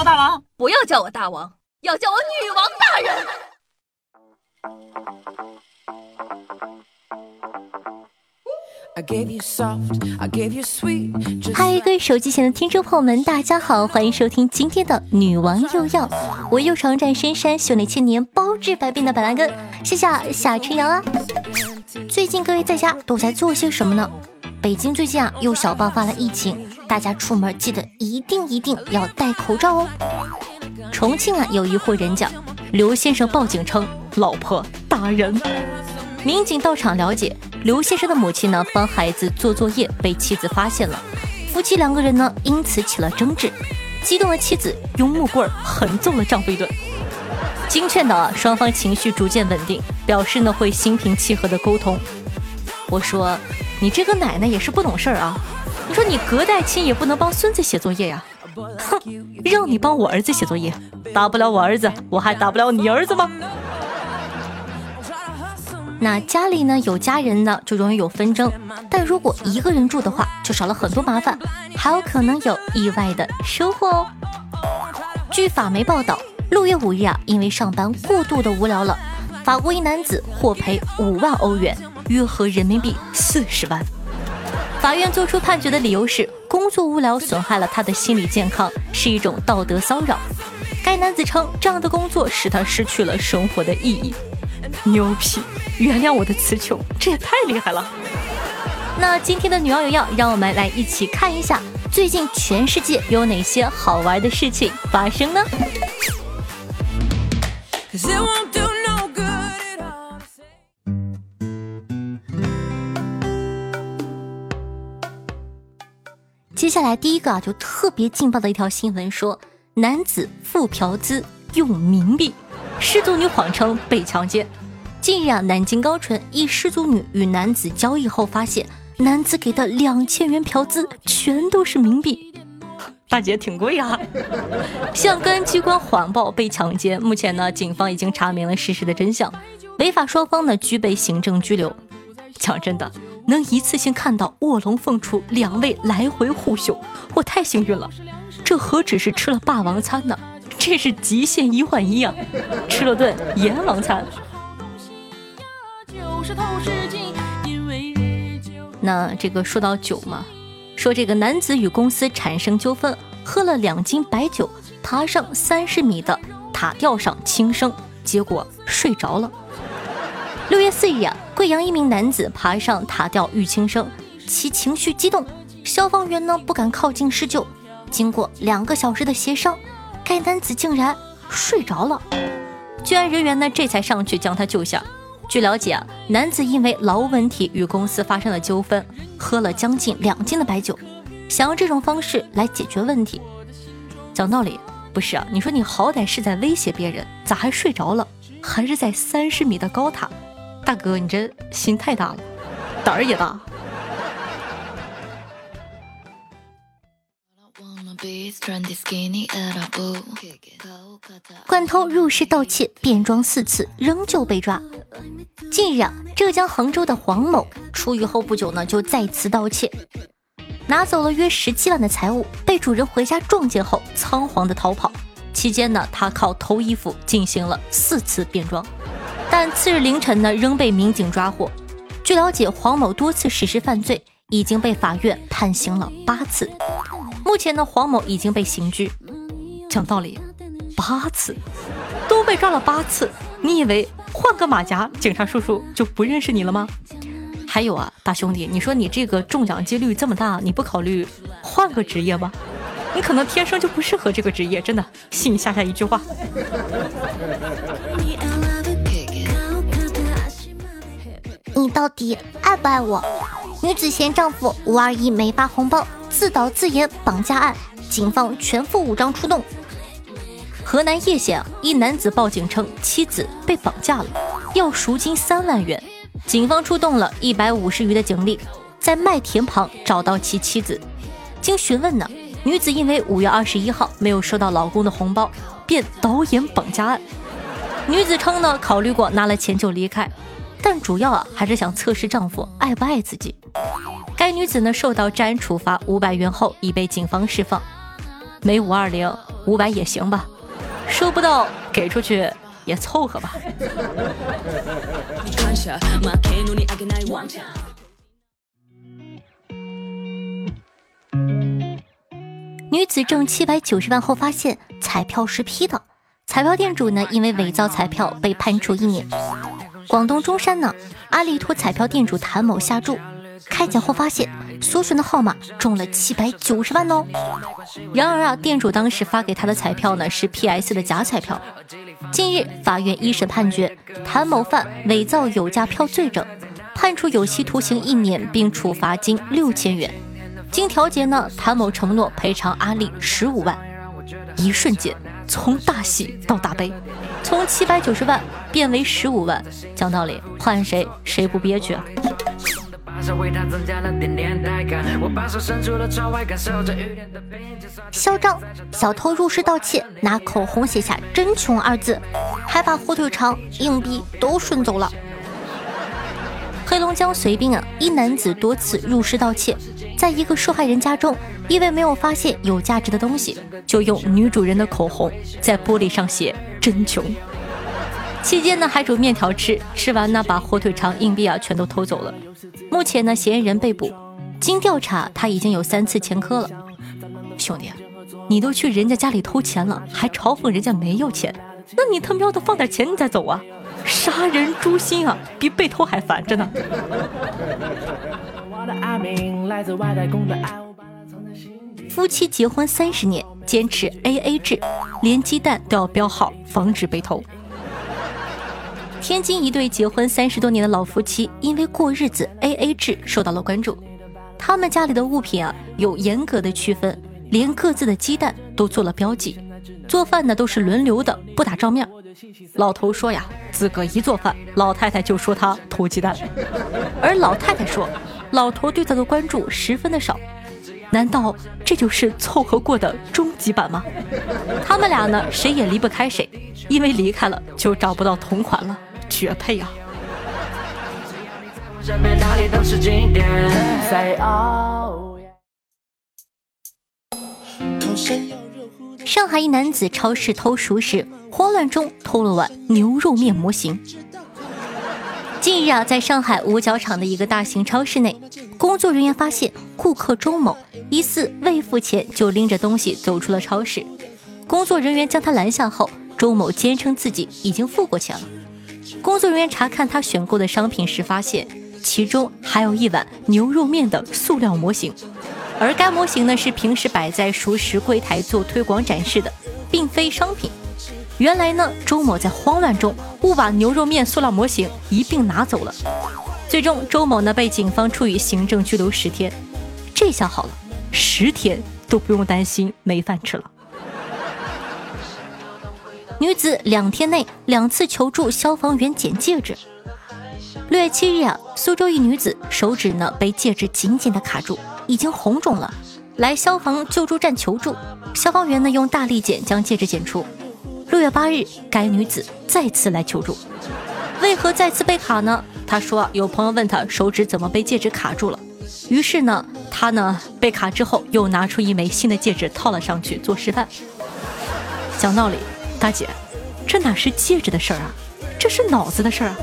我大王，不要叫我大王，要叫我女王大人。嗨，各位手机前的听众朋友们，大家好，欢迎收听今天的女王又要，我又常战深山，修炼千年，包治百病的板蓝根，谢谢夏春阳啊。最近各位在家都在做些什么呢？北京最近啊又小爆发了疫情，大家出门记得一定一定要戴口罩哦。重庆啊有一户人家，刘先生报警称老婆打人，民警到场了解。刘先生的母亲呢，帮孩子做作业被妻子发现了，夫妻两个人呢因此起了争执，激动的妻子用木棍狠揍了丈夫一顿。经劝导啊，双方情绪逐渐稳定，表示呢会心平气和的沟通。我说，你这个奶奶也是不懂事儿啊！你说你隔代亲也不能帮孙子写作业呀？哼，让你帮我儿子写作业，打不了我儿子，我还打不了你儿子吗？那家里呢有家人呢，就容易有纷争；但如果一个人住的话，就少了很多麻烦，还有可能有意外的收获哦。据法媒报道，六月五日啊，因为上班过度的无聊了，法国一男子获赔五万欧元，约合人民币四十万。法院作出判决的理由是，工作无聊损害了他的心理健康，是一种道德骚扰。该男子称，这样的工作使他失去了生活的意义。牛批！原谅我的词穷，这也太厉害了。那今天的女王有药，让我们来一起看一下最近全世界有哪些好玩的事情发生呢？接下来第一个啊，就特别劲爆的一条新闻，说男子付嫖资用冥币，失足女谎称被强奸。近日啊，南京高淳一失足女与男子交易后，发现男子给的两千元嫖资全都是冥币，大姐挺贵啊！向公安机关谎报被强奸。目前呢，警方已经查明了事实的真相，违法双方呢均被行政拘留。讲真的，能一次性看到卧龙凤雏两位来回互秀，我太幸运了。这何止是吃了霸王餐呢？这是极限一换一啊！吃了顿阎王餐。那这个说到酒嘛，说这个男子与公司产生纠纷，喝了两斤白酒，爬上三十米的塔吊上轻生，结果睡着了。六月四日啊，贵阳一名男子爬上塔吊欲轻生，其情绪激动，消防员呢不敢靠近施救。经过两个小时的协商，该男子竟然睡着了，救援人员呢这才上去将他救下。据了解啊，男子因为劳务问题与公司发生了纠纷，喝了将近两斤的白酒，想用这种方式来解决问题。讲道理，不是啊？你说你好歹是在威胁别人，咋还睡着了？还是在三十米的高塔？大哥，你这心太大了，胆儿也大。惯偷入室盗窃，变装四次仍旧被抓。近日啊，浙江杭州的黄某出狱后不久呢，就再次盗窃，拿走了约十七万的财物，被主人回家撞见后仓皇的逃跑。期间呢，他靠偷衣服进行了四次变装，但次日凌晨呢，仍被民警抓获。据了解，黄某多次实施犯罪，已经被法院判刑了八次。目前呢，黄某已经被刑拘。讲道理，八次都被抓了八次，你以为换个马甲，警察叔叔就不认识你了吗？还有啊，大兄弟，你说你这个中奖几率这么大，你不考虑换个职业吗？你可能天生就不适合这个职业，真的。信夏夏一句话。到底爱不爱我？女子嫌丈夫五二一没发红包。自导自演绑架案，警方全副武装出动。河南叶县一男子报警称妻子被绑架了，要赎金三万元。警方出动了一百五十余的警力，在麦田旁找到其妻子。经询问呢，女子因为五月二十一号没有收到老公的红包，便导演绑架案。女子称呢，考虑过拿了钱就离开，但主要啊还是想测试丈夫爱不爱自己。该女子呢受到治安处罚五百元后已被警方释放。没五二零，五百也行吧，收不到给出去也凑合吧。女子中七百九十万后发现彩票是 P 的，彩票店主呢因为伪造彩票被判处一年。广东中山呢，阿里托彩票店主谭某下注，开奖后发现所选的号码中了七百九十万哦。然而啊，店主当时发给他的彩票呢是 PS 的假彩票。近日，法院一审判决谭某犯伪造有价票罪证，判处有期徒刑一年，并处罚金六千元。经调解呢，谭某承诺赔偿阿丽十五万。一瞬间，从大喜到大悲，从七百九十万变为十五万。讲道理，换谁谁不憋屈啊？嚣张！小偷入室盗窃，拿口红写下“真穷”二字，还把火腿肠、硬币都顺走了。黑龙江绥滨啊，一男子多次入室盗窃，在一个受害人家中，因为没有发现有价值的东西，就用女主人的口红在玻璃上写“真穷”。期间呢，还煮面条吃，吃完呢，把火腿肠、硬币啊全都偷走了。目前呢，嫌疑人被捕。经调查，他已经有三次前科了。兄弟，你都去人家家里偷钱了，还嘲讽人家没有钱，那你他喵的放点钱你再走啊！杀人诛心啊，比被偷还烦着呢。夫妻结婚三十年，坚持 A A 制，连鸡蛋都要标号，防止被偷。天津一对结婚三十多年的老夫妻，因为过日子 A A 制受到了关注。他们家里的物品啊，有严格的区分，连各自的鸡蛋都做了标记。做饭呢都是轮流的，不打照面。老头说呀，自个一做饭，老太太就说他偷鸡蛋；而老太太说，老头对她的关注十分的少。难道这就是凑合过的终极版吗？他们俩呢，谁也离不开谁，因为离开了就找不到同款了，绝配啊！上海一男子超市偷熟食，慌乱中偷了碗牛肉面模型。近日啊，在上海五角场的一个大型超市内，工作人员发现顾客周某疑似未付钱就拎着东西走出了超市。工作人员将他拦下后，周某坚称自己已经付过钱了。工作人员查看他选购的商品时，发现其中还有一碗牛肉面的塑料模型。而该模型呢，是平时摆在熟食柜台做推广展示的，并非商品。原来呢，周某在慌乱中误把牛肉面塑料模型一并拿走了。最终，周某呢被警方处以行政拘留十天。这下好了，十天都不用担心没饭吃了。女子两天内两次求助消防员捡戒指。六月七日啊，苏州一女子手指呢被戒指紧紧的卡住。已经红肿了，来消防救助站求助。消防员呢用大力剪将戒指剪出。六月八日，该女子再次来求助，为何再次被卡呢？她说有朋友问她手指怎么被戒指卡住了，于是呢，她呢被卡之后又拿出一枚新的戒指套了上去做示范。讲道理，大姐，这哪是戒指的事儿啊，这是脑子的事儿啊！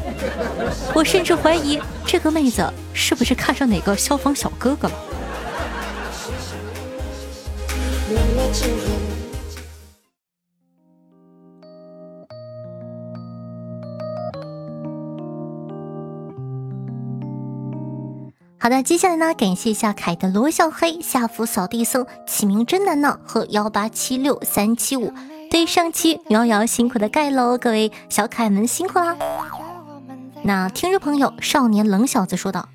我甚至怀疑这个妹子是不是看上哪个消防小哥哥了。好的，接下来呢，感谢一下凯的罗小黑、下符扫地僧、起名真难呢和幺八七六三七五。对上期瑶瑶辛苦的盖楼，各位小可爱们辛苦啦！那听众朋友少年冷小子说道：“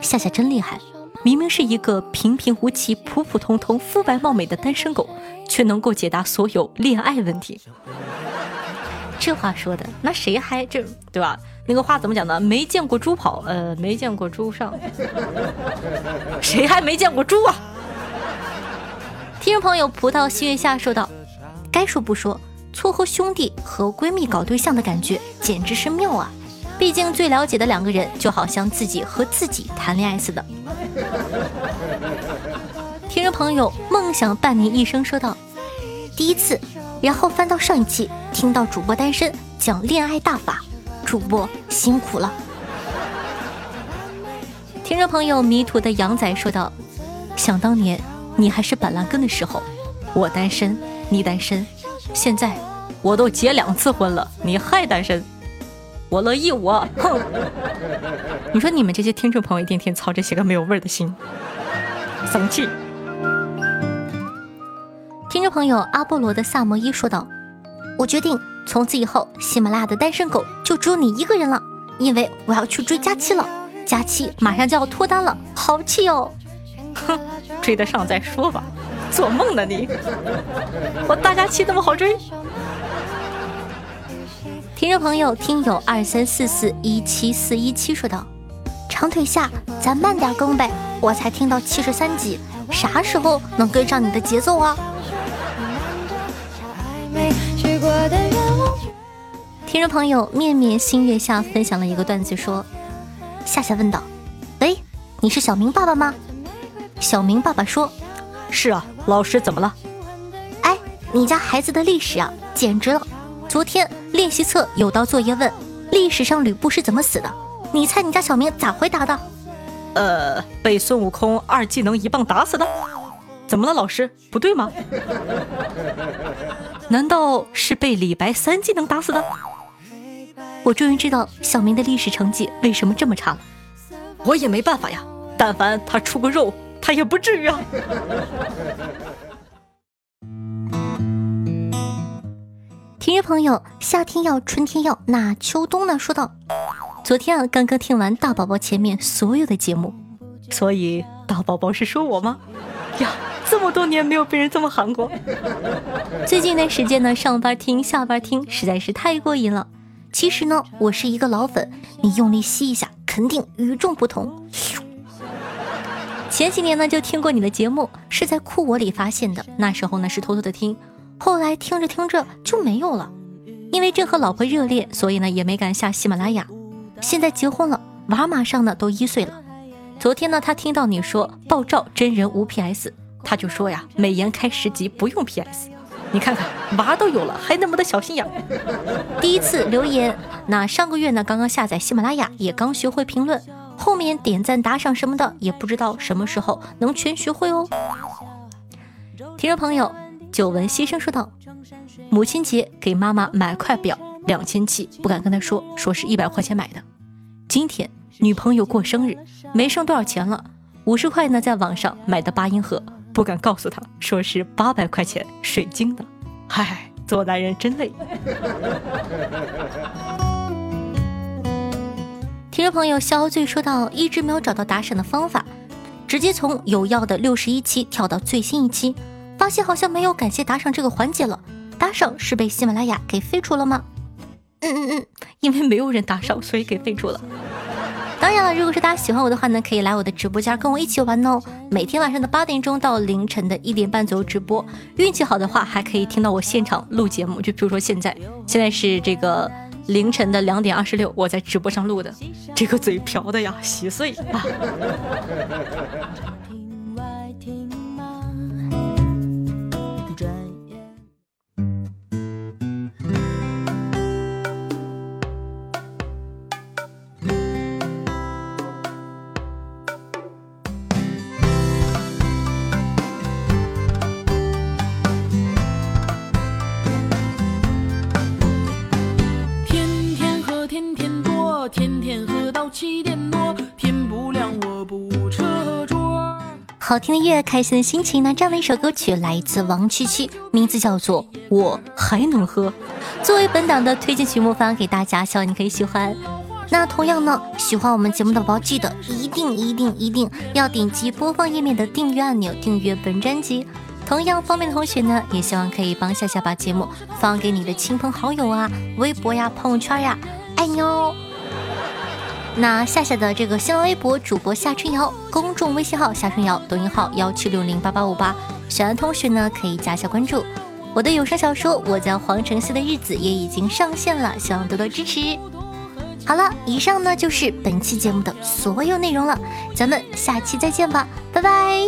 夏夏真厉害。”明明是一个平平无奇、普普通通、肤白貌美的单身狗，却能够解答所有恋爱问题。这话说的，那谁还这对吧？那个话怎么讲呢？没见过猪跑，呃，没见过猪上，谁还没见过猪啊？听众朋友，葡萄西月下说道：“该说不说，撮合兄弟和闺蜜搞对象的感觉，简直是妙啊！毕竟最了解的两个人，就好像自己和自己谈恋爱似的。”听众朋友，梦想伴你一生说道：“第一次，然后翻到上一期，听到主播单身讲恋爱大法，主播辛苦了。听众朋友迷途的羊仔说道：“想当年你还是板蓝根的时候，我单身，你单身，现在我都结两次婚了，你还单身，我乐意我哼！你说你们这些听众朋友一天天操这些个没有味儿的心，生气。”听众朋友阿波罗的萨摩伊说道：“我决定从此以后，喜马拉雅的单身狗就只有你一个人了，因为我要去追佳期了。”佳期马上就要脱单了，好气哦！哼，追得上再说吧，做梦呢你！我大佳期那么好追？听众朋友，听友二三四四一七四一七说道：“长腿下，咱慢点更呗，我才听到七十三集，啥时候能跟上你的节奏啊？”听众朋友，面面星月下分享了一个段子说。夏夏问道：“喂，你是小明爸爸吗？”小明爸爸说：“是啊，老师怎么了？”哎，你家孩子的历史啊，简直了！昨天练习册有道作业问历史上吕布是怎么死的，你猜你家小明咋回答的？呃，被孙悟空二技能一棒打死的。怎么了，老师？不对吗？难道是被李白三技能打死的？我终于知道小明的历史成绩为什么这么差了。我也没办法呀，但凡他出个肉，他也不至于啊。听众朋友，夏天要，春天要，那秋冬呢？说道：昨天啊，刚刚听完大宝宝前面所有的节目，所以大宝宝是说我吗？呀，这么多年没有被人这么喊过。最近一段时间呢，上班听，下班听，实在是太过瘾了。其实呢，我是一个老粉，你用力吸一下，肯定与众不同。前几年呢，就听过你的节目，是在酷我里发现的。那时候呢，是偷偷的听，后来听着听着就没有了，因为正和老婆热恋，所以呢也没敢下喜马拉雅。现在结婚了，娃马上呢都一岁了。昨天呢，他听到你说爆照真人无 PS，他就说呀，美颜开十级不用 PS。你看看娃都有了，还那么的小心眼。第一次留言，那上个月呢刚刚下载喜马拉雅，也刚学会评论，后面点赞打赏什么的，也不知道什么时候能全学会哦。听众朋友，久闻牺牲说道：母亲节给妈妈买块表，两千七，不敢跟她说，说是一百块钱买的。今天女朋友过生日，没剩多少钱了，五十块呢，在网上买的八音盒。不敢告诉他，说是八百块钱水晶的。唉，做男人真累。听众朋友肖醉说到，一直没有找到打赏的方法，直接从有药的六十一期跳到最新一期，发现好像没有感谢打赏这个环节了。打赏是被喜马拉雅给废除了吗？嗯嗯嗯，因为没有人打赏，所以给废除了。当然了，如果是大家喜欢我的话呢，可以来我的直播间跟我一起玩哦。每天晚上的八点钟到凌晨的一点半左右直播，运气好的话还可以听到我现场录节目。就比如说现在，现在是这个凌晨的两点二十六，我在直播上录的，这个嘴瓢的呀，稀碎啊。好听的乐，开心的心情。那这样的一首歌曲来自王七七，名字叫做《我还能喝》，作为本档的推荐曲目发给大家，希望你可以喜欢。那同样呢，喜欢我们节目的宝宝，记得一定一定一定要点击播放页面的订阅按钮，订阅本专辑。同样方便的同学呢，也希望可以帮夏夏把节目放给你的亲朋好友啊，微博呀、朋友圈呀，爱你哦。那夏夏的这个新浪微博主播夏春瑶，公众微信号夏春瑶，抖音号幺七六零八八五八，喜欢的同学呢可以加一下关注。我的有声小说《我在皇城西的日子》也已经上线了，希望多多支持。好了，以上呢就是本期节目的所有内容了，咱们下期再见吧，拜拜。